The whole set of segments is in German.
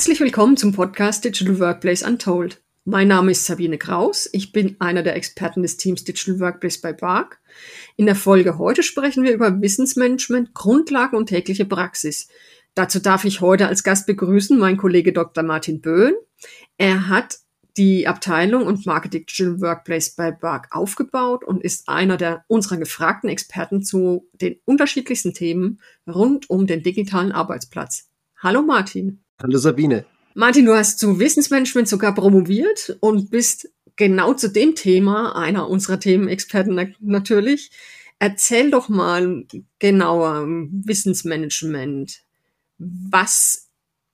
Herzlich willkommen zum Podcast Digital Workplace Untold. Mein Name ist Sabine Kraus. Ich bin einer der Experten des Teams Digital Workplace bei BARC. In der Folge heute sprechen wir über Wissensmanagement, Grundlagen und tägliche Praxis. Dazu darf ich heute als Gast begrüßen meinen Kollege Dr. Martin Böhn. Er hat die Abteilung und Marketing Digital Workplace bei BARC aufgebaut und ist einer der unserer gefragten Experten zu den unterschiedlichsten Themen rund um den digitalen Arbeitsplatz. Hallo Martin. Hallo Sabine. Martin, du hast zu Wissensmanagement sogar promoviert und bist genau zu dem Thema einer unserer Themenexperten natürlich. Erzähl doch mal genauer Wissensmanagement. Was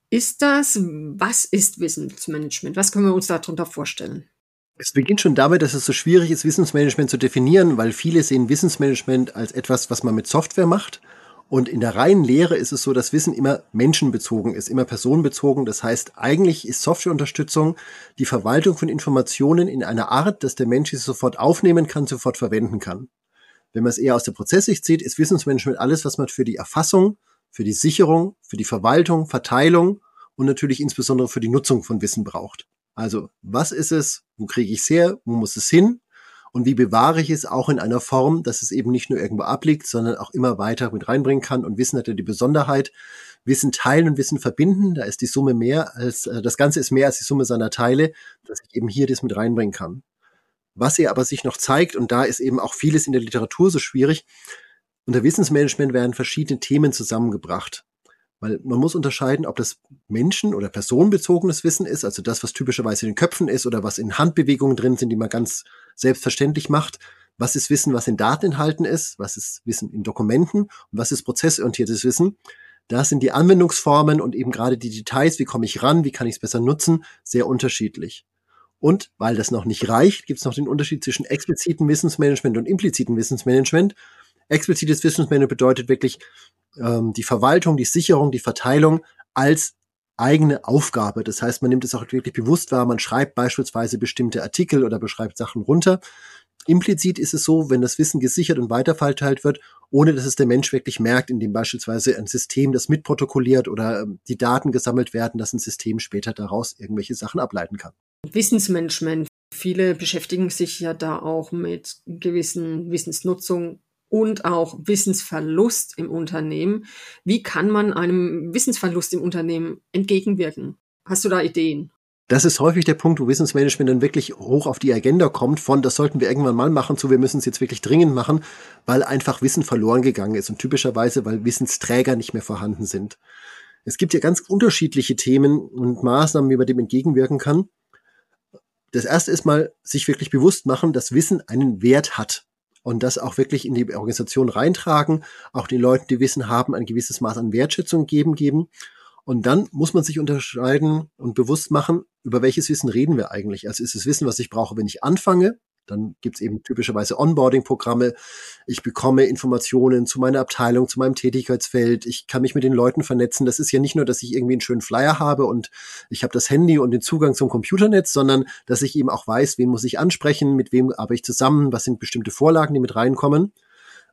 ist das? Was ist Wissensmanagement? Was können wir uns darunter vorstellen? Es beginnt schon damit, dass es so schwierig ist, Wissensmanagement zu definieren, weil viele sehen Wissensmanagement als etwas, was man mit Software macht. Und in der reinen Lehre ist es so, dass Wissen immer menschenbezogen ist, immer personenbezogen. Das heißt, eigentlich ist Softwareunterstützung die Verwaltung von Informationen in einer Art, dass der Mensch sie sofort aufnehmen kann, sofort verwenden kann. Wenn man es eher aus der Prozesssicht sieht, ist Wissensmanagement alles, was man für die Erfassung, für die Sicherung, für die Verwaltung, Verteilung und natürlich insbesondere für die Nutzung von Wissen braucht. Also, was ist es? Wo kriege ich es her? Wo muss es hin? Und wie bewahre ich es auch in einer Form, dass es eben nicht nur irgendwo abliegt, sondern auch immer weiter mit reinbringen kann. Und Wissen hat ja die Besonderheit, Wissen teilen und Wissen verbinden. Da ist die Summe mehr als, äh, das Ganze ist mehr als die Summe seiner Teile, dass ich eben hier das mit reinbringen kann. Was hier aber sich noch zeigt, und da ist eben auch vieles in der Literatur so schwierig, unter Wissensmanagement werden verschiedene Themen zusammengebracht. Weil man muss unterscheiden, ob das Menschen- oder personenbezogenes Wissen ist, also das, was typischerweise in den Köpfen ist oder was in Handbewegungen drin sind, die man ganz selbstverständlich macht. Was ist Wissen, was in Daten enthalten ist? Was ist Wissen in Dokumenten? Und was ist prozessorientiertes Wissen? Da sind die Anwendungsformen und eben gerade die Details, wie komme ich ran, wie kann ich es besser nutzen, sehr unterschiedlich. Und weil das noch nicht reicht, gibt es noch den Unterschied zwischen explizitem Wissensmanagement und implizitem Wissensmanagement. Explizites Wissensmanagement bedeutet wirklich, ähm, die Verwaltung, die Sicherung, die Verteilung als eigene Aufgabe. Das heißt, man nimmt es auch wirklich bewusst wahr, man schreibt beispielsweise bestimmte Artikel oder beschreibt Sachen runter. Implizit ist es so, wenn das Wissen gesichert und weiterverteilt wird, ohne dass es der Mensch wirklich merkt, indem beispielsweise ein System das mitprotokolliert oder ähm, die Daten gesammelt werden, dass ein System später daraus irgendwelche Sachen ableiten kann. Wissensmanagement. Viele beschäftigen sich ja da auch mit gewissen Wissensnutzung und auch Wissensverlust im Unternehmen. Wie kann man einem Wissensverlust im Unternehmen entgegenwirken? Hast du da Ideen? Das ist häufig der Punkt, wo Wissensmanagement dann wirklich hoch auf die Agenda kommt, von das sollten wir irgendwann mal machen, zu wir müssen es jetzt wirklich dringend machen, weil einfach Wissen verloren gegangen ist und typischerweise, weil Wissensträger nicht mehr vorhanden sind. Es gibt ja ganz unterschiedliche Themen und Maßnahmen, wie man dem entgegenwirken kann. Das erste ist mal, sich wirklich bewusst machen, dass Wissen einen Wert hat und das auch wirklich in die Organisation reintragen, auch den Leuten, die Wissen haben, ein gewisses Maß an Wertschätzung geben, geben. Und dann muss man sich unterscheiden und bewusst machen, über welches Wissen reden wir eigentlich. Also ist es Wissen, was ich brauche, wenn ich anfange, dann gibt's eben typischerweise Onboarding-Programme. Ich bekomme Informationen zu meiner Abteilung, zu meinem Tätigkeitsfeld. Ich kann mich mit den Leuten vernetzen. Das ist ja nicht nur, dass ich irgendwie einen schönen Flyer habe und ich habe das Handy und den Zugang zum Computernetz, sondern dass ich eben auch weiß, wen muss ich ansprechen, mit wem arbeite ich zusammen, was sind bestimmte Vorlagen, die mit reinkommen.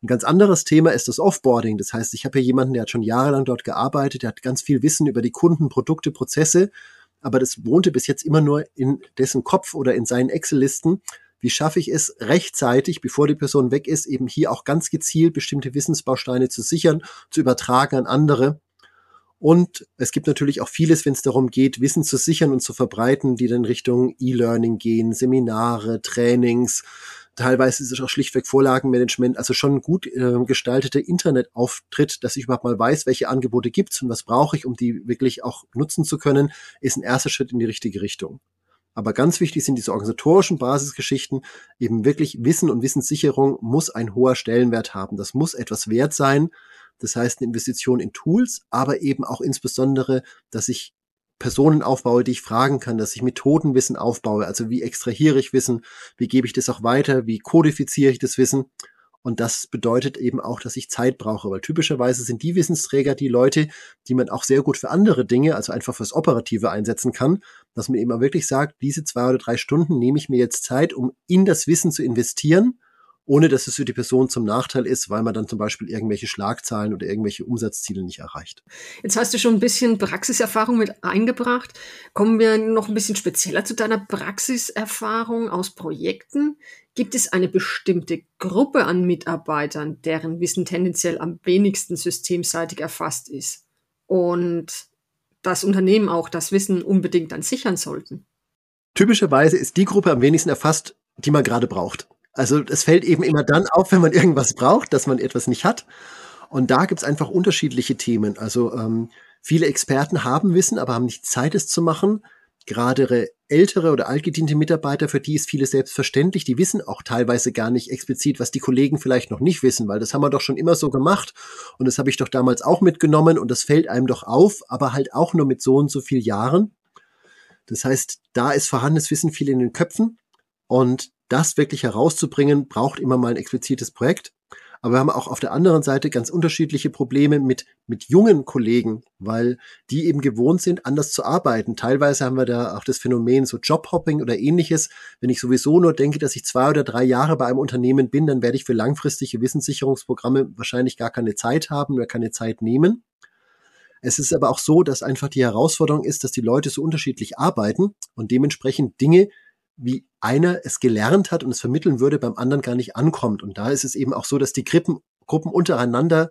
Ein ganz anderes Thema ist das Offboarding. Das heißt, ich habe hier jemanden, der hat schon jahrelang dort gearbeitet, der hat ganz viel Wissen über die Kunden, Produkte, Prozesse, aber das wohnte bis jetzt immer nur in dessen Kopf oder in seinen Excel-Listen wie schaffe ich es rechtzeitig, bevor die Person weg ist, eben hier auch ganz gezielt bestimmte Wissensbausteine zu sichern, zu übertragen an andere. Und es gibt natürlich auch vieles, wenn es darum geht, Wissen zu sichern und zu verbreiten, die dann Richtung E-Learning gehen, Seminare, Trainings, teilweise ist es auch schlichtweg Vorlagenmanagement, also schon gut äh, gestalteter Internetauftritt, dass ich überhaupt mal weiß, welche Angebote gibt's und was brauche ich, um die wirklich auch nutzen zu können, ist ein erster Schritt in die richtige Richtung. Aber ganz wichtig sind diese organisatorischen Basisgeschichten. Eben wirklich Wissen und Wissenssicherung muss ein hoher Stellenwert haben. Das muss etwas wert sein. Das heißt, eine Investition in Tools, aber eben auch insbesondere, dass ich Personen aufbaue, die ich fragen kann, dass ich Methodenwissen aufbaue. Also wie extrahiere ich Wissen? Wie gebe ich das auch weiter? Wie kodifiziere ich das Wissen? Und das bedeutet eben auch, dass ich Zeit brauche, weil typischerweise sind die Wissensträger die Leute, die man auch sehr gut für andere Dinge, also einfach fürs Operative einsetzen kann, dass man eben auch wirklich sagt, diese zwei oder drei Stunden nehme ich mir jetzt Zeit, um in das Wissen zu investieren ohne dass es für die Person zum Nachteil ist, weil man dann zum Beispiel irgendwelche Schlagzahlen oder irgendwelche Umsatzziele nicht erreicht. Jetzt hast du schon ein bisschen Praxiserfahrung mit eingebracht. Kommen wir noch ein bisschen spezieller zu deiner Praxiserfahrung aus Projekten. Gibt es eine bestimmte Gruppe an Mitarbeitern, deren Wissen tendenziell am wenigsten systemseitig erfasst ist und das Unternehmen auch das Wissen unbedingt dann sichern sollten? Typischerweise ist die Gruppe am wenigsten erfasst, die man gerade braucht. Also es fällt eben immer dann auf, wenn man irgendwas braucht, dass man etwas nicht hat. Und da gibt es einfach unterschiedliche Themen. Also ähm, viele Experten haben Wissen, aber haben nicht Zeit, es zu machen gerade ältere oder altgediente Mitarbeiter, für die ist vieles selbstverständlich. Die wissen auch teilweise gar nicht explizit, was die Kollegen vielleicht noch nicht wissen, weil das haben wir doch schon immer so gemacht und das habe ich doch damals auch mitgenommen und das fällt einem doch auf, aber halt auch nur mit so und so viel Jahren. Das heißt, da ist vorhandenes Wissen viel in den Köpfen und das wirklich herauszubringen, braucht immer mal ein explizites Projekt. Aber wir haben auch auf der anderen Seite ganz unterschiedliche Probleme mit, mit jungen Kollegen, weil die eben gewohnt sind, anders zu arbeiten. Teilweise haben wir da auch das Phänomen so Jobhopping oder ähnliches. Wenn ich sowieso nur denke, dass ich zwei oder drei Jahre bei einem Unternehmen bin, dann werde ich für langfristige Wissenssicherungsprogramme wahrscheinlich gar keine Zeit haben oder keine Zeit nehmen. Es ist aber auch so, dass einfach die Herausforderung ist, dass die Leute so unterschiedlich arbeiten und dementsprechend Dinge, wie einer es gelernt hat und es vermitteln würde, beim anderen gar nicht ankommt. Und da ist es eben auch so, dass die Gruppen, Gruppen untereinander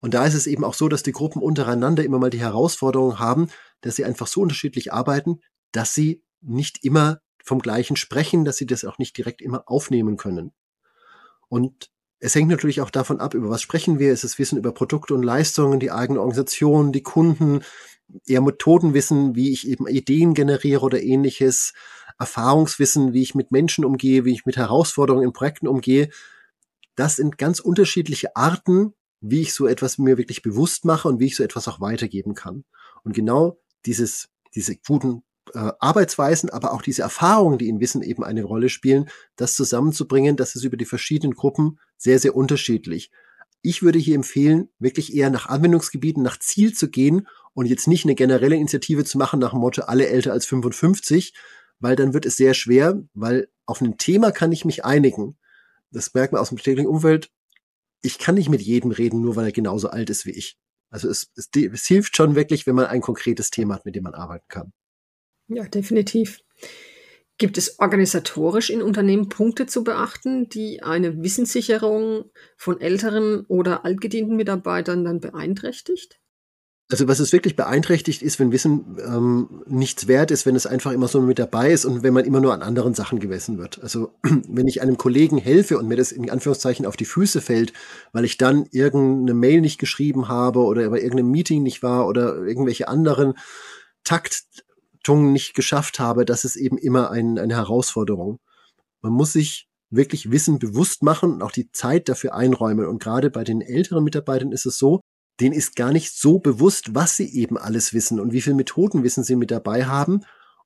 und da ist es eben auch so, dass die Gruppen untereinander immer mal die Herausforderung haben, dass sie einfach so unterschiedlich arbeiten, dass sie nicht immer vom Gleichen sprechen, dass sie das auch nicht direkt immer aufnehmen können. Und es hängt natürlich auch davon ab, über was sprechen wir. Ist es Wissen über Produkte und Leistungen, die eigene Organisation, die Kunden, eher Methodenwissen, wie ich eben Ideen generiere oder ähnliches, Erfahrungswissen, wie ich mit Menschen umgehe, wie ich mit Herausforderungen in Projekten umgehe. Das sind ganz unterschiedliche Arten, wie ich so etwas mir wirklich bewusst mache und wie ich so etwas auch weitergeben kann. Und genau dieses, diese guten äh, Arbeitsweisen, aber auch diese Erfahrungen, die in Wissen eben eine Rolle spielen, das zusammenzubringen, das ist über die verschiedenen Gruppen sehr, sehr unterschiedlich. Ich würde hier empfehlen, wirklich eher nach Anwendungsgebieten, nach Ziel zu gehen und jetzt nicht eine generelle Initiative zu machen nach dem Motto alle älter als 55, weil dann wird es sehr schwer, weil auf ein Thema kann ich mich einigen. Das merkt man aus dem täglichen Umfeld. Ich kann nicht mit jedem reden, nur weil er genauso alt ist wie ich. Also es, es, es hilft schon wirklich, wenn man ein konkretes Thema hat, mit dem man arbeiten kann. Ja, definitiv. Gibt es organisatorisch in Unternehmen Punkte zu beachten, die eine Wissenssicherung von älteren oder altgedienten Mitarbeitern dann beeinträchtigt? Also was es wirklich beeinträchtigt ist, wenn Wissen ähm, nichts wert ist, wenn es einfach immer so mit dabei ist und wenn man immer nur an anderen Sachen gemessen wird. Also wenn ich einem Kollegen helfe und mir das in Anführungszeichen auf die Füße fällt, weil ich dann irgendeine Mail nicht geschrieben habe oder bei irgendeinem Meeting nicht war oder irgendwelche anderen Taktungen nicht geschafft habe, das ist eben immer ein, eine Herausforderung. Man muss sich wirklich Wissen bewusst machen und auch die Zeit dafür einräumen. Und gerade bei den älteren Mitarbeitern ist es so, denen ist gar nicht so bewusst, was sie eben alles wissen und wie viel Methodenwissen sie mit dabei haben.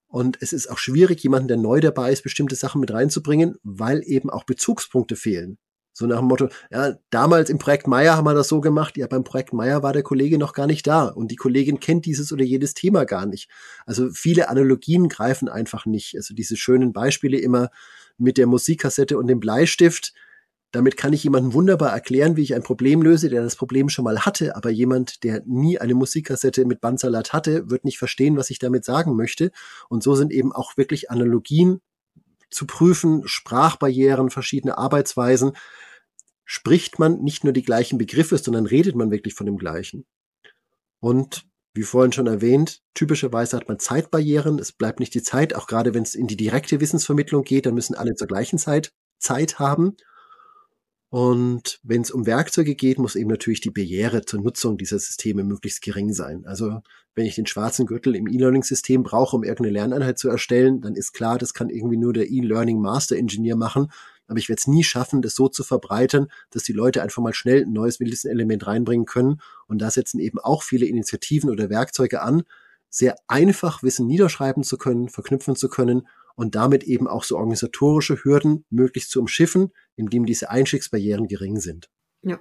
Und es ist auch schwierig, jemanden, der neu dabei ist, bestimmte Sachen mit reinzubringen, weil eben auch Bezugspunkte fehlen. So nach dem Motto, ja, damals im Projekt Meier haben wir das so gemacht, ja, beim Projekt Meier war der Kollege noch gar nicht da und die Kollegin kennt dieses oder jedes Thema gar nicht. Also viele Analogien greifen einfach nicht. Also diese schönen Beispiele immer mit der Musikkassette und dem Bleistift, damit kann ich jemandem wunderbar erklären, wie ich ein Problem löse, der das Problem schon mal hatte, aber jemand, der nie eine Musikkassette mit Bandsalat hatte, wird nicht verstehen, was ich damit sagen möchte. Und so sind eben auch wirklich Analogien zu prüfen, Sprachbarrieren, verschiedene Arbeitsweisen. Spricht man nicht nur die gleichen Begriffe, sondern redet man wirklich von dem gleichen. Und wie vorhin schon erwähnt, typischerweise hat man Zeitbarrieren. Es bleibt nicht die Zeit, auch gerade wenn es in die direkte Wissensvermittlung geht, dann müssen alle zur gleichen Zeit Zeit haben. Und wenn es um Werkzeuge geht, muss eben natürlich die Barriere zur Nutzung dieser Systeme möglichst gering sein. Also wenn ich den schwarzen Gürtel im E-Learning-System brauche, um irgendeine Lerneinheit zu erstellen, dann ist klar, das kann irgendwie nur der E-Learning Master Engineer machen. Aber ich werde es nie schaffen, das so zu verbreitern, dass die Leute einfach mal schnell ein neues Wissenselement reinbringen können. Und da setzen eben auch viele Initiativen oder Werkzeuge an, sehr einfach Wissen niederschreiben zu können, verknüpfen zu können und damit eben auch so organisatorische Hürden möglichst zu umschiffen, indem diese Einstiegsbarrieren gering sind. Ja.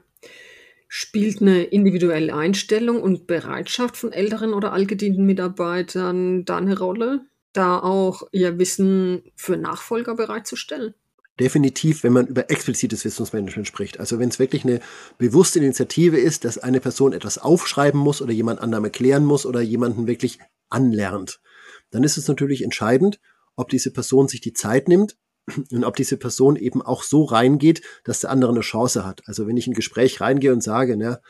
Spielt eine individuelle Einstellung und Bereitschaft von älteren oder allgedienten Mitarbeitern da eine Rolle, da auch ihr Wissen für Nachfolger bereitzustellen? definitiv, wenn man über explizites Wissensmanagement spricht. Also wenn es wirklich eine bewusste Initiative ist, dass eine Person etwas aufschreiben muss oder jemand anderem erklären muss oder jemanden wirklich anlernt, dann ist es natürlich entscheidend, ob diese Person sich die Zeit nimmt und ob diese Person eben auch so reingeht, dass der andere eine Chance hat. Also wenn ich in ein Gespräch reingehe und sage, ne,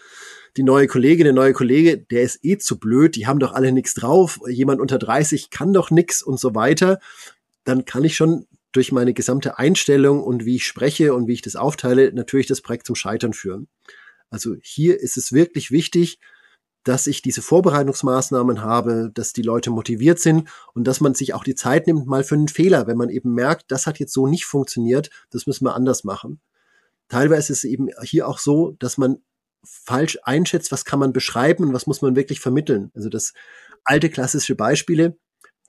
die neue Kollegin, der neue Kollege, der ist eh zu blöd, die haben doch alle nichts drauf, jemand unter 30 kann doch nix und so weiter, dann kann ich schon durch meine gesamte Einstellung und wie ich spreche und wie ich das aufteile, natürlich das Projekt zum Scheitern führen. Also hier ist es wirklich wichtig, dass ich diese Vorbereitungsmaßnahmen habe, dass die Leute motiviert sind und dass man sich auch die Zeit nimmt mal für einen Fehler, wenn man eben merkt, das hat jetzt so nicht funktioniert, das müssen wir anders machen. Teilweise ist es eben hier auch so, dass man falsch einschätzt, was kann man beschreiben und was muss man wirklich vermitteln. Also das alte klassische Beispiele,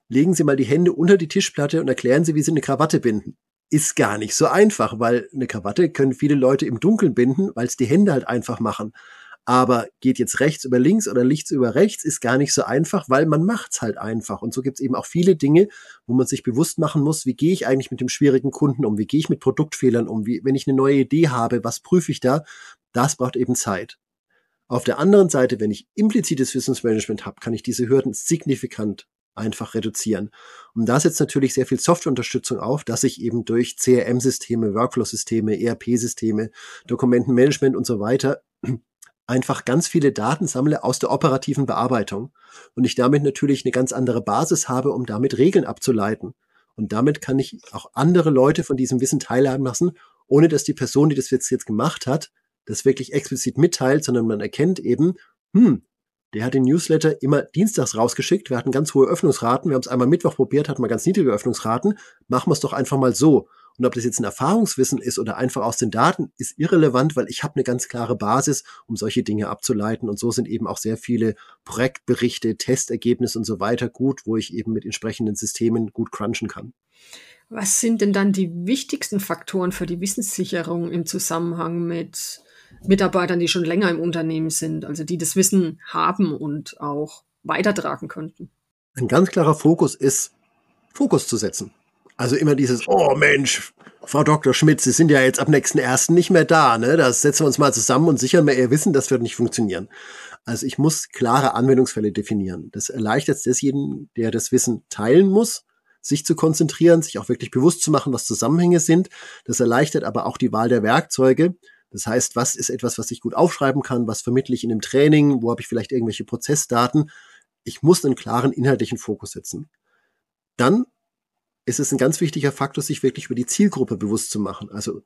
legen Sie mal die Hände unter die Tischplatte und erklären Sie, wie Sie eine Krawatte binden. Ist gar nicht so einfach, weil eine Krawatte können viele Leute im Dunkeln binden, weil es die Hände halt einfach machen. Aber geht jetzt rechts über links oder links über rechts, ist gar nicht so einfach, weil man macht's halt einfach. Und so gibt's eben auch viele Dinge, wo man sich bewusst machen muss, wie gehe ich eigentlich mit dem schwierigen Kunden um, wie gehe ich mit Produktfehlern um, wie, wenn ich eine neue Idee habe, was prüfe ich da? Das braucht eben Zeit. Auf der anderen Seite, wenn ich implizites Wissensmanagement habe, kann ich diese Hürden signifikant einfach reduzieren. Und da setzt natürlich sehr viel Softwareunterstützung auf, dass ich eben durch CRM-Systeme, Workflow-Systeme, ERP-Systeme, Dokumentenmanagement und so weiter einfach ganz viele Daten sammle aus der operativen Bearbeitung und ich damit natürlich eine ganz andere Basis habe, um damit Regeln abzuleiten. Und damit kann ich auch andere Leute von diesem Wissen teilhaben lassen, ohne dass die Person, die das jetzt, jetzt gemacht hat, das wirklich explizit mitteilt, sondern man erkennt eben, hm, der hat den Newsletter immer dienstags rausgeschickt. Wir hatten ganz hohe Öffnungsraten. Wir haben es einmal Mittwoch probiert, hatten mal ganz niedrige Öffnungsraten. Machen wir es doch einfach mal so. Und ob das jetzt ein Erfahrungswissen ist oder einfach aus den Daten, ist irrelevant, weil ich habe eine ganz klare Basis, um solche Dinge abzuleiten. Und so sind eben auch sehr viele Projektberichte, Testergebnisse und so weiter gut, wo ich eben mit entsprechenden Systemen gut crunchen kann. Was sind denn dann die wichtigsten Faktoren für die Wissenssicherung im Zusammenhang mit Mitarbeitern, die schon länger im Unternehmen sind, also die das Wissen haben und auch weitertragen könnten? Ein ganz klarer Fokus ist, Fokus zu setzen. Also immer dieses, oh Mensch, Frau Dr. Schmidt, Sie sind ja jetzt ab nächsten ersten nicht mehr da, ne? Das setzen wir uns mal zusammen und sichern wir Ihr Wissen, das wird nicht funktionieren. Also ich muss klare Anwendungsfälle definieren. Das erleichtert es desjenigen, der das Wissen teilen muss, sich zu konzentrieren, sich auch wirklich bewusst zu machen, was Zusammenhänge sind. Das erleichtert aber auch die Wahl der Werkzeuge. Das heißt, was ist etwas, was ich gut aufschreiben kann, was vermittle ich in einem Training, wo habe ich vielleicht irgendwelche Prozessdaten. Ich muss einen klaren inhaltlichen Fokus setzen. Dann ist es ein ganz wichtiger Faktor, sich wirklich über die Zielgruppe bewusst zu machen. Also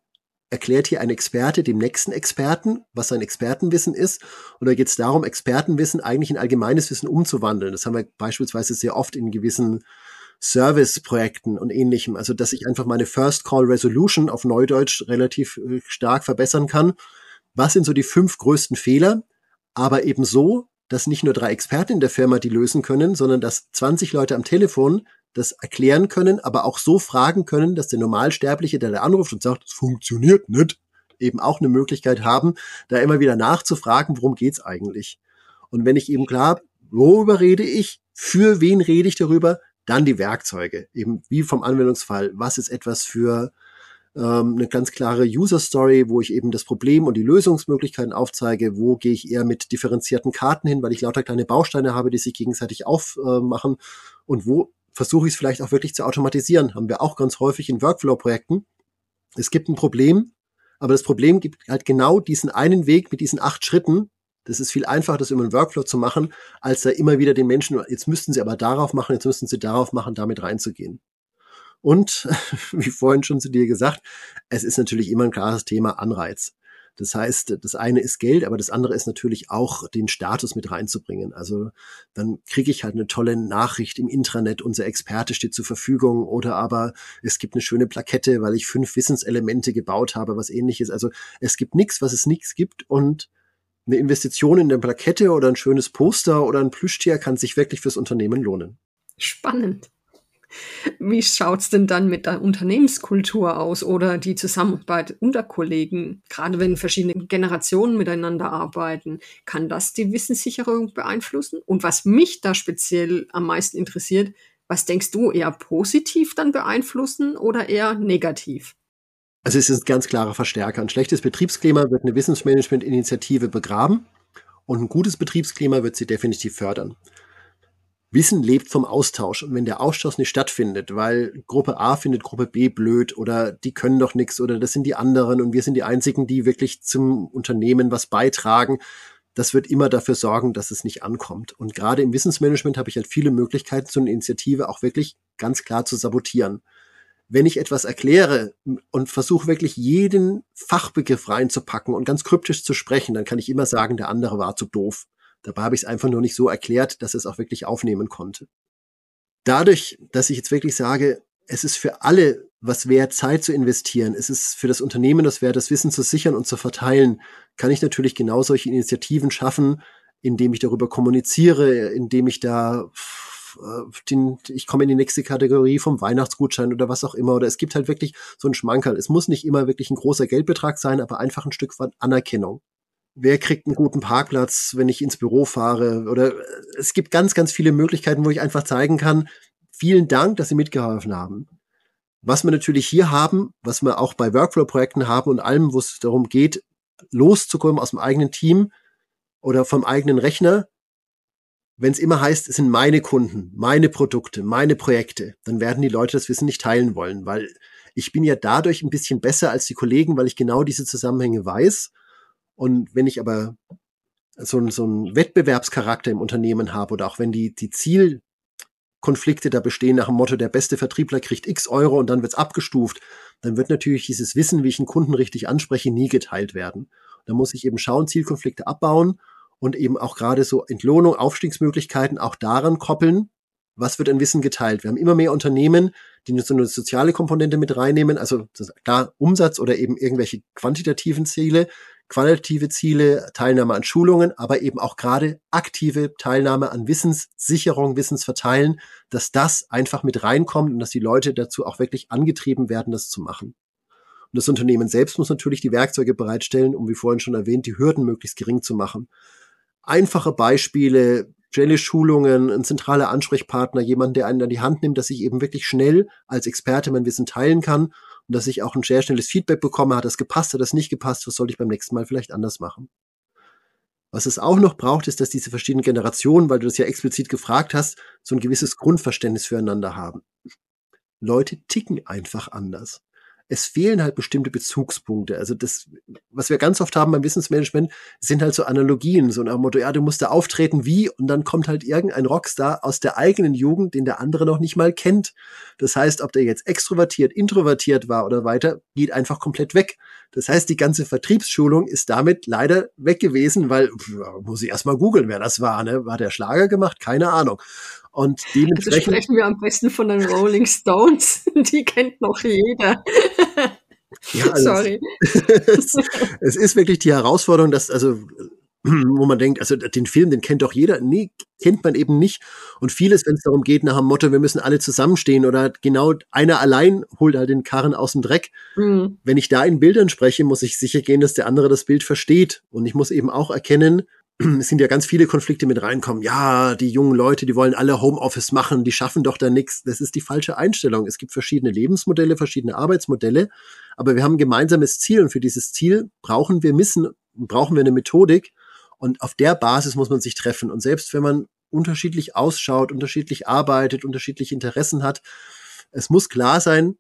erklärt hier ein Experte dem nächsten Experten, was sein Expertenwissen ist, oder geht es darum, Expertenwissen eigentlich in allgemeines Wissen umzuwandeln? Das haben wir beispielsweise sehr oft in gewissen Service-Projekten und ähnlichem. Also, dass ich einfach meine First Call Resolution auf Neudeutsch relativ äh, stark verbessern kann. Was sind so die fünf größten Fehler? Aber eben so, dass nicht nur drei Experten in der Firma die lösen können, sondern dass 20 Leute am Telefon das erklären können, aber auch so fragen können, dass der Normalsterbliche, der da anruft und sagt, es funktioniert nicht, eben auch eine Möglichkeit haben, da immer wieder nachzufragen, worum geht's eigentlich. Und wenn ich eben klar, worüber rede ich, für wen rede ich darüber, dann die Werkzeuge, eben wie vom Anwendungsfall, was ist etwas für ähm, eine ganz klare User Story, wo ich eben das Problem und die Lösungsmöglichkeiten aufzeige, wo gehe ich eher mit differenzierten Karten hin, weil ich lauter kleine Bausteine habe, die sich gegenseitig aufmachen und wo versuche ich es vielleicht auch wirklich zu automatisieren. Haben wir auch ganz häufig in Workflow-Projekten. Es gibt ein Problem, aber das Problem gibt halt genau diesen einen Weg mit diesen acht Schritten. Das ist viel einfacher, das über einen Workflow zu machen, als da immer wieder den Menschen, jetzt müssten sie aber darauf machen, jetzt müssten sie darauf machen, damit reinzugehen. Und, wie vorhin schon zu dir gesagt, es ist natürlich immer ein klares Thema Anreiz. Das heißt, das eine ist Geld, aber das andere ist natürlich auch den Status mit reinzubringen. Also dann kriege ich halt eine tolle Nachricht im Intranet, unser Experte steht zur Verfügung oder aber es gibt eine schöne Plakette, weil ich fünf Wissenselemente gebaut habe, was ähnliches. Also es gibt nichts, was es nichts gibt und eine Investition in eine Plakette oder ein schönes Poster oder ein Plüschtier kann sich wirklich fürs Unternehmen lohnen. Spannend. Wie schaut's denn dann mit der Unternehmenskultur aus oder die Zusammenarbeit unter Kollegen? Gerade wenn verschiedene Generationen miteinander arbeiten, kann das die Wissenssicherung beeinflussen? Und was mich da speziell am meisten interessiert, was denkst du eher positiv dann beeinflussen oder eher negativ? Also es ist ein ganz klarer Verstärker. Ein schlechtes Betriebsklima wird eine Wissensmanagement-Initiative begraben und ein gutes Betriebsklima wird sie definitiv fördern. Wissen lebt vom Austausch. Und wenn der Austausch nicht stattfindet, weil Gruppe A findet Gruppe B blöd oder die können doch nichts oder das sind die anderen und wir sind die einzigen, die wirklich zum Unternehmen was beitragen, das wird immer dafür sorgen, dass es nicht ankommt. Und gerade im Wissensmanagement habe ich halt viele Möglichkeiten, so eine Initiative auch wirklich ganz klar zu sabotieren. Wenn ich etwas erkläre und versuche wirklich jeden Fachbegriff reinzupacken und ganz kryptisch zu sprechen, dann kann ich immer sagen, der andere war zu doof. Dabei habe ich es einfach nur nicht so erklärt, dass es auch wirklich aufnehmen konnte. Dadurch, dass ich jetzt wirklich sage, es ist für alle was wert, Zeit zu investieren, es ist für das Unternehmen das wert, das Wissen zu sichern und zu verteilen, kann ich natürlich genau solche Initiativen schaffen, indem ich darüber kommuniziere, indem ich da äh, den, ich komme in die nächste Kategorie vom Weihnachtsgutschein oder was auch immer. Oder es gibt halt wirklich so einen Schmankerl. Es muss nicht immer wirklich ein großer Geldbetrag sein, aber einfach ein Stück von Anerkennung wer kriegt einen guten Parkplatz, wenn ich ins Büro fahre? Oder äh, es gibt ganz, ganz viele Möglichkeiten, wo ich einfach zeigen kann, vielen Dank, dass Sie mitgeholfen haben. Was wir natürlich hier haben, was wir auch bei Workflow-Projekten haben und allem, wo es darum geht, loszukommen aus dem eigenen Team oder vom eigenen Rechner, wenn es immer heißt, es sind meine Kunden, meine Produkte, meine Projekte, dann werden die Leute das Wissen nicht teilen wollen, weil ich bin ja dadurch ein bisschen besser als die Kollegen, weil ich genau diese Zusammenhänge weiß und wenn ich aber so, so einen Wettbewerbscharakter im Unternehmen habe oder auch wenn die, die Zielkonflikte da bestehen nach dem Motto, der beste Vertriebler kriegt x Euro und dann wird's abgestuft, dann wird natürlich dieses Wissen, wie ich einen Kunden richtig anspreche, nie geteilt werden. Da muss ich eben schauen, Zielkonflikte abbauen und eben auch gerade so Entlohnung, Aufstiegsmöglichkeiten auch daran koppeln, was wird an Wissen geteilt. Wir haben immer mehr Unternehmen, die so eine soziale Komponente mit reinnehmen, also klar Umsatz oder eben irgendwelche quantitativen Ziele, qualitative Ziele, Teilnahme an Schulungen, aber eben auch gerade aktive Teilnahme an Wissenssicherung, Wissensverteilen, dass das einfach mit reinkommt und dass die Leute dazu auch wirklich angetrieben werden, das zu machen. Und das Unternehmen selbst muss natürlich die Werkzeuge bereitstellen, um wie vorhin schon erwähnt, die Hürden möglichst gering zu machen. Einfache Beispiele, Jelly-Schulungen, ein zentraler Ansprechpartner, jemand, der einen an die Hand nimmt, dass ich eben wirklich schnell als Experte mein Wissen teilen kann und dass ich auch ein sehr schnelles Feedback bekomme, hat das gepasst, hat das nicht gepasst, was sollte ich beim nächsten Mal vielleicht anders machen. Was es auch noch braucht, ist, dass diese verschiedenen Generationen, weil du das ja explizit gefragt hast, so ein gewisses Grundverständnis füreinander haben. Leute ticken einfach anders es fehlen halt bestimmte Bezugspunkte. Also das, was wir ganz oft haben beim Wissensmanagement, sind halt so Analogien, so nach Motto, ja, du musst da auftreten wie, und dann kommt halt irgendein Rockstar aus der eigenen Jugend, den der andere noch nicht mal kennt. Das heißt, ob der jetzt extrovertiert, introvertiert war oder weiter, geht einfach komplett weg. Das heißt, die ganze Vertriebsschulung ist damit leider weg gewesen, weil, muss ich erst mal googeln, wer das war, ne? War der Schlager gemacht? Keine Ahnung. Und dementsprechend. Also sprechen wir am besten von den Rolling Stones. Die kennt noch jeder. Ja, also Sorry. Es, es, ist wirklich die Herausforderung, dass, also, wo man denkt, also den Film, den kennt doch jeder. Nee, kennt man eben nicht. Und vieles, wenn es darum geht, nach dem Motto, wir müssen alle zusammenstehen oder genau einer allein holt halt den Karren aus dem Dreck. Mhm. Wenn ich da in Bildern spreche, muss ich sicher gehen, dass der andere das Bild versteht. Und ich muss eben auch erkennen, es sind ja ganz viele Konflikte mit reinkommen. Ja, die jungen Leute, die wollen alle Homeoffice machen, die schaffen doch da nichts. Das ist die falsche Einstellung. Es gibt verschiedene Lebensmodelle, verschiedene Arbeitsmodelle, aber wir haben ein gemeinsames Ziel und für dieses Ziel brauchen wir Wissen, brauchen wir eine Methodik und auf der Basis muss man sich treffen. Und selbst wenn man unterschiedlich ausschaut, unterschiedlich arbeitet, unterschiedliche Interessen hat, es muss klar sein,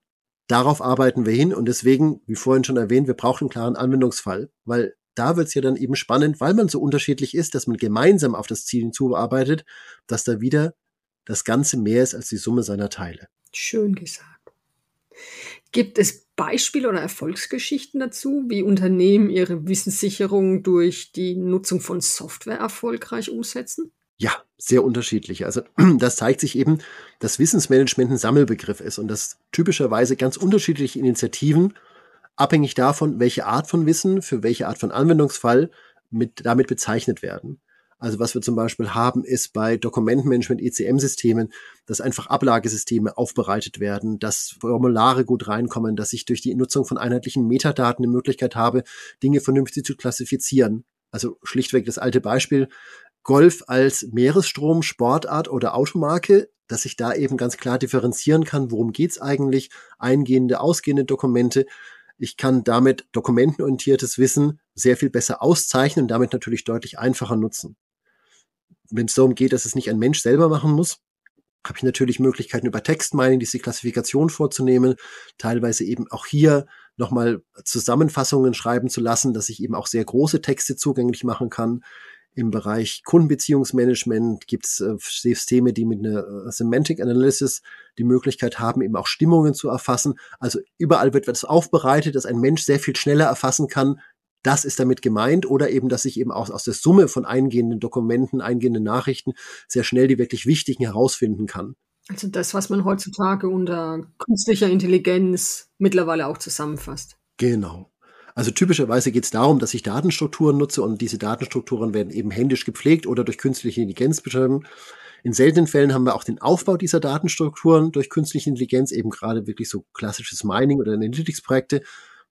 darauf arbeiten wir hin und deswegen, wie vorhin schon erwähnt, wir brauchen einen klaren Anwendungsfall, weil da wird es ja dann eben spannend, weil man so unterschiedlich ist, dass man gemeinsam auf das Ziel hinzuarbeitet, dass da wieder das Ganze mehr ist als die Summe seiner Teile. Schön gesagt. Gibt es Beispiele oder Erfolgsgeschichten dazu, wie Unternehmen ihre Wissenssicherung durch die Nutzung von Software erfolgreich umsetzen? Ja, sehr unterschiedlich. Also das zeigt sich eben, dass Wissensmanagement ein Sammelbegriff ist und dass typischerweise ganz unterschiedliche Initiativen abhängig davon, welche Art von Wissen für welche Art von Anwendungsfall mit, damit bezeichnet werden. Also was wir zum Beispiel haben, ist bei Dokumentenmanagement ECM-Systemen, dass einfach Ablagesysteme aufbereitet werden, dass Formulare gut reinkommen, dass ich durch die Nutzung von einheitlichen Metadaten eine Möglichkeit habe, Dinge vernünftig zu klassifizieren. Also schlichtweg das alte Beispiel, Golf als Meeresstrom, Sportart oder Automarke, dass ich da eben ganz klar differenzieren kann, worum geht's eigentlich, eingehende, ausgehende Dokumente, Ich kann damit dokumentenorientiertes Wissen sehr viel besser auszeichnen und damit natürlich deutlich einfacher nutzen. Wenn es darum geht, dass es nicht ein Mensch selber machen muss, habe ich natürlich Möglichkeiten über Textmining diese Klassifikation vorzunehmen, teilweise eben auch hier nochmal Zusammenfassungen schreiben zu lassen, dass ich eben auch sehr große Texte zugänglich machen kann. Im Bereich Kundenbeziehungsmanagement gibt es äh, Systeme, die mit einer äh, Semantic Analysis die Möglichkeit haben, eben auch Stimmungen zu erfassen. Also überall wird das aufbereitet, dass ein Mensch sehr viel schneller erfassen kann, das ist damit gemeint oder eben, dass ich eben auch aus der Summe von eingehenden Dokumenten, eingehenden Nachrichten sehr schnell die wirklich wichtigen herausfinden kann. Also das, was man heutzutage unter künstlicher Intelligenz mittlerweile auch zusammenfasst. Genau. Also typischerweise geht es darum, dass ich Datenstrukturen nutze und diese Datenstrukturen werden eben händisch gepflegt oder durch künstliche Intelligenz beschrieben. In seltenen Fällen haben wir auch den Aufbau dieser Datenstrukturen durch künstliche Intelligenz, eben gerade wirklich so klassisches Mining oder Analytics-Projekte.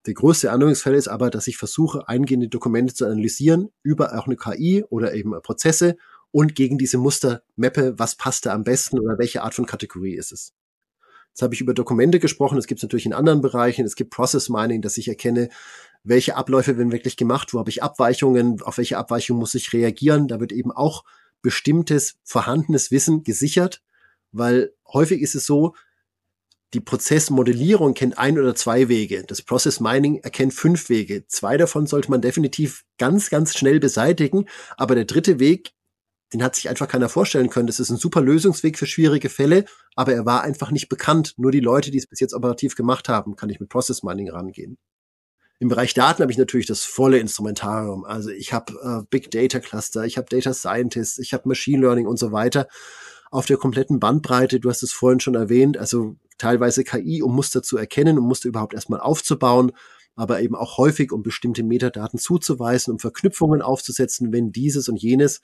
Der größte Anwendungsfall ist aber, dass ich versuche, eingehende Dokumente zu analysieren über auch eine KI oder eben Prozesse und gegen diese Muster mappe, was passt da am besten oder welche Art von Kategorie ist es. Jetzt habe ich über Dokumente gesprochen, es gibt es natürlich in anderen Bereichen, es gibt Process Mining, dass ich erkenne, welche Abläufe werden wirklich gemacht, wo habe ich Abweichungen, auf welche Abweichung muss ich reagieren. Da wird eben auch bestimmtes vorhandenes Wissen gesichert, weil häufig ist es so, die Prozessmodellierung kennt ein oder zwei Wege. Das Process Mining erkennt fünf Wege. Zwei davon sollte man definitiv ganz, ganz schnell beseitigen. Aber der dritte Weg, den hat sich einfach keiner vorstellen können. Das ist ein super Lösungsweg für schwierige Fälle, aber er war einfach nicht bekannt. Nur die Leute, die es bis jetzt operativ gemacht haben, kann ich mit Process Mining rangehen. Im Bereich Daten habe ich natürlich das volle Instrumentarium. Also ich habe äh, Big Data Cluster, ich habe Data Scientists, ich habe Machine Learning und so weiter auf der kompletten Bandbreite. Du hast es vorhin schon erwähnt, also teilweise KI, um Muster zu erkennen, um Muster überhaupt erstmal aufzubauen, aber eben auch häufig, um bestimmte Metadaten zuzuweisen, um Verknüpfungen aufzusetzen, wenn dieses und jenes.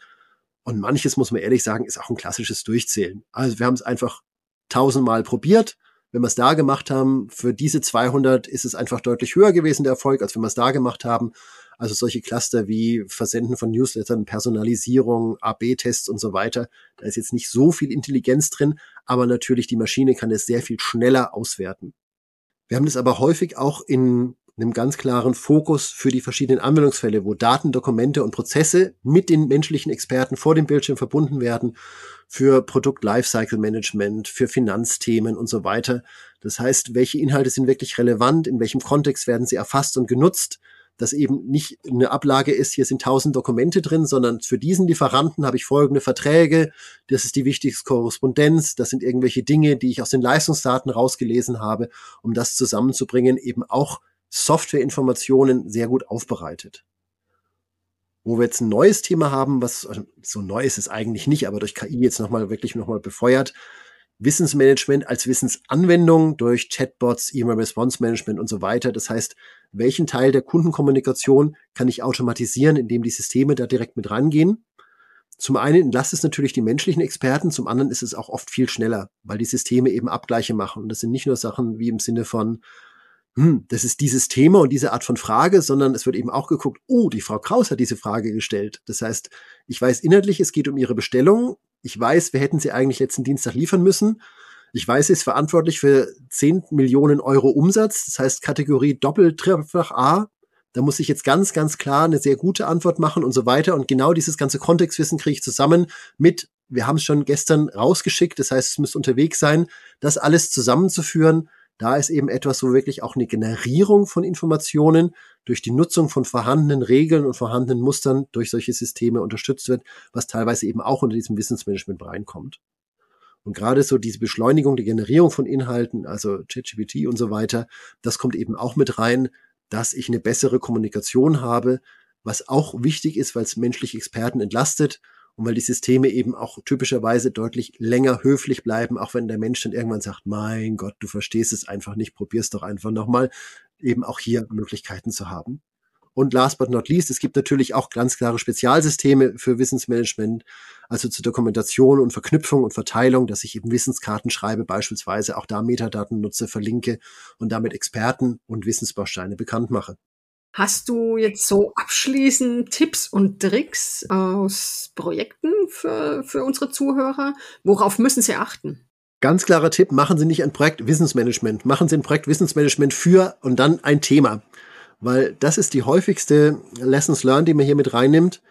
Und manches, muss man ehrlich sagen, ist auch ein klassisches Durchzählen. Also wir haben es einfach tausendmal probiert. Wenn wir es da gemacht haben, für diese 200 ist es einfach deutlich höher gewesen, der Erfolg, als wenn wir es da gemacht haben. Also solche Cluster wie Versenden von Newslettern, Personalisierung, AB-Tests und so weiter. Da ist jetzt nicht so viel Intelligenz drin, aber natürlich die Maschine kann es sehr viel schneller auswerten. Wir haben das aber häufig auch in einem ganz klaren Fokus für die verschiedenen Anwendungsfälle, wo Daten, Dokumente und Prozesse mit den menschlichen Experten vor dem Bildschirm verbunden werden, für Produkt Lifecycle Management, für Finanzthemen und so weiter. Das heißt, welche Inhalte sind wirklich relevant, in welchem Kontext werden sie erfasst und genutzt dass eben nicht eine Ablage ist, hier sind tausend Dokumente drin, sondern für diesen Lieferanten habe ich folgende Verträge, das ist die wichtigste Korrespondenz, das sind irgendwelche Dinge, die ich aus den Leistungsdaten rausgelesen habe, um das zusammenzubringen, eben auch Softwareinformationen sehr gut aufbereitet. Wo wir jetzt ein neues Thema haben, was also so neu ist es eigentlich nicht, aber durch KI jetzt nochmal wirklich nochmal befeuert, Wissensmanagement als Wissensanwendung durch Chatbots, E-Mail-Response-Management und so weiter. Das heißt, welchen Teil der Kundenkommunikation kann ich automatisieren, indem die Systeme da direkt mit rangehen? Zum einen entlastet es natürlich die menschlichen Experten, zum anderen ist es auch oft viel schneller, weil die Systeme eben Abgleiche machen. Und das sind nicht nur Sachen wie im Sinne von, hm, das ist dieses Thema und diese Art von Frage, sondern es wird eben auch geguckt, oh, die Frau Kraus hat diese Frage gestellt. Das heißt, ich weiß inhaltlich, es geht um ihre Bestellung. Ich weiß, wir hätten sie eigentlich letzten Dienstag liefern müssen. Ich weiß, sie ist verantwortlich für 10 Millionen Euro Umsatz. Das heißt, Kategorie dreifach A. Da muss ich jetzt ganz, ganz klar eine sehr gute Antwort machen und so weiter. Und genau dieses ganze Kontextwissen kriege ich zusammen mit, wir haben es schon gestern rausgeschickt, das heißt, es müsste unterwegs sein, das alles zusammenzuführen da ist eben etwas, wo wirklich auch eine Generierung von Informationen durch die Nutzung von vorhandenen Regeln und vorhandenen Mustern durch solche Systeme unterstützt wird, was teilweise eben auch unter diesem Wissensmanagement reinkommt. Und gerade so diese Beschleunigung, die Generierung von Inhalten, also ChatGPT und so weiter, das kommt eben auch mit rein, dass ich eine bessere Kommunikation habe, was auch wichtig ist, weil es menschliche Experten entlastet und weil die Systeme eben auch typischerweise deutlich länger höflich bleiben, auch wenn der Mensch dann irgendwann sagt, mein Gott, du verstehst es einfach nicht, probier's doch einfach nochmal, eben auch hier Möglichkeiten zu haben. Und last but not least, es gibt natürlich auch ganz klare Spezialsysteme für Wissensmanagement, also zur Dokumentation und Verknüpfung und Verteilung, dass ich eben Wissenskarten schreibe, beispielsweise auch da Metadaten nutze, verlinke und damit Experten und Wissensbausteine bekannt mache. Hast du jetzt so abschließend Tipps und Tricks aus Projekten für, für unsere Zuhörer? Worauf müssen sie achten? Ganz klarer Tipp, machen Sie nicht ein Projekt Wissensmanagement, machen Sie ein Projekt Wissensmanagement für und dann ein Thema. Weil das ist die häufigste Lessons Learned, die man hier mit reinnimmt.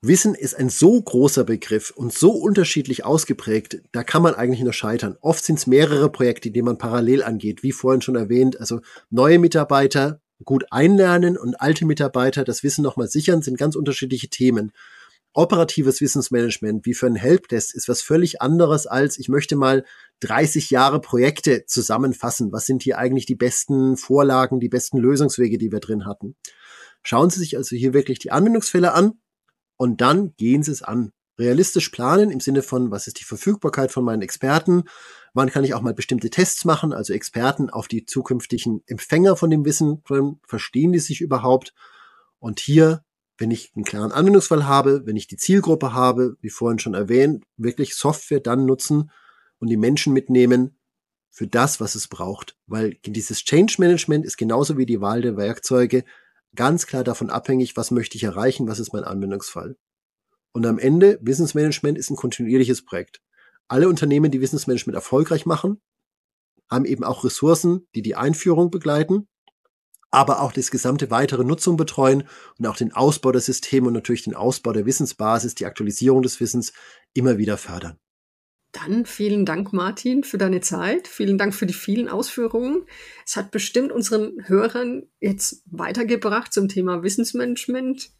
Wissen ist ein so großer Begriff und so unterschiedlich ausgeprägt, da kann man eigentlich nur scheitern. Oft sind es mehrere Projekte, die man parallel angeht, wie vorhin schon erwähnt. Also neue Mitarbeiter gut einlernen und alte Mitarbeiter das Wissen nochmal sichern, sind ganz unterschiedliche Themen. Operatives Wissensmanagement, wie für einen Helpdesk, ist was völlig anderes als, ich möchte mal 30 Jahre Projekte zusammenfassen. Was sind hier eigentlich die besten Vorlagen, die besten Lösungswege, die wir drin hatten? Schauen Sie sich also hier wirklich die Anwendungsfälle an und dann gehen Sie es an. Realistisch planen im Sinne von, was ist die Verfügbarkeit von meinen Experten? Wann kann ich auch mal bestimmte Tests machen? Also Experten auf die zukünftigen Empfänger von dem Wissen, verstehen die sich überhaupt? Und hier, wenn ich einen klaren Anwendungsfall habe, wenn ich die Zielgruppe habe, wie vorhin schon erwähnt, wirklich Software dann nutzen und die Menschen mitnehmen für das, was es braucht. Weil dieses Change Management ist genauso wie die Wahl der Werkzeuge ganz klar davon abhängig, was möchte ich erreichen, was ist mein Anwendungsfall. Und am Ende, Wissensmanagement ist ein kontinuierliches Projekt. Alle Unternehmen, die Wissensmanagement erfolgreich machen, haben eben auch Ressourcen, die die Einführung begleiten, aber auch das gesamte weitere Nutzung betreuen und auch den Ausbau der Systeme und natürlich den Ausbau der Wissensbasis, die Aktualisierung des Wissens immer wieder fördern. Dann vielen Dank, Martin, für deine Zeit. Vielen Dank für die vielen Ausführungen. Es hat bestimmt unseren Hörern jetzt weitergebracht zum Thema Wissensmanagement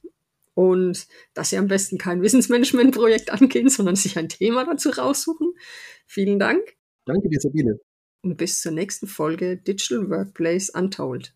und dass sie am besten kein Wissensmanagement-Projekt angehen, sondern sich ein Thema dazu raussuchen. Vielen Dank. Danke dir, Sabine. Und bis zur nächsten Folge Digital Workplace Untold.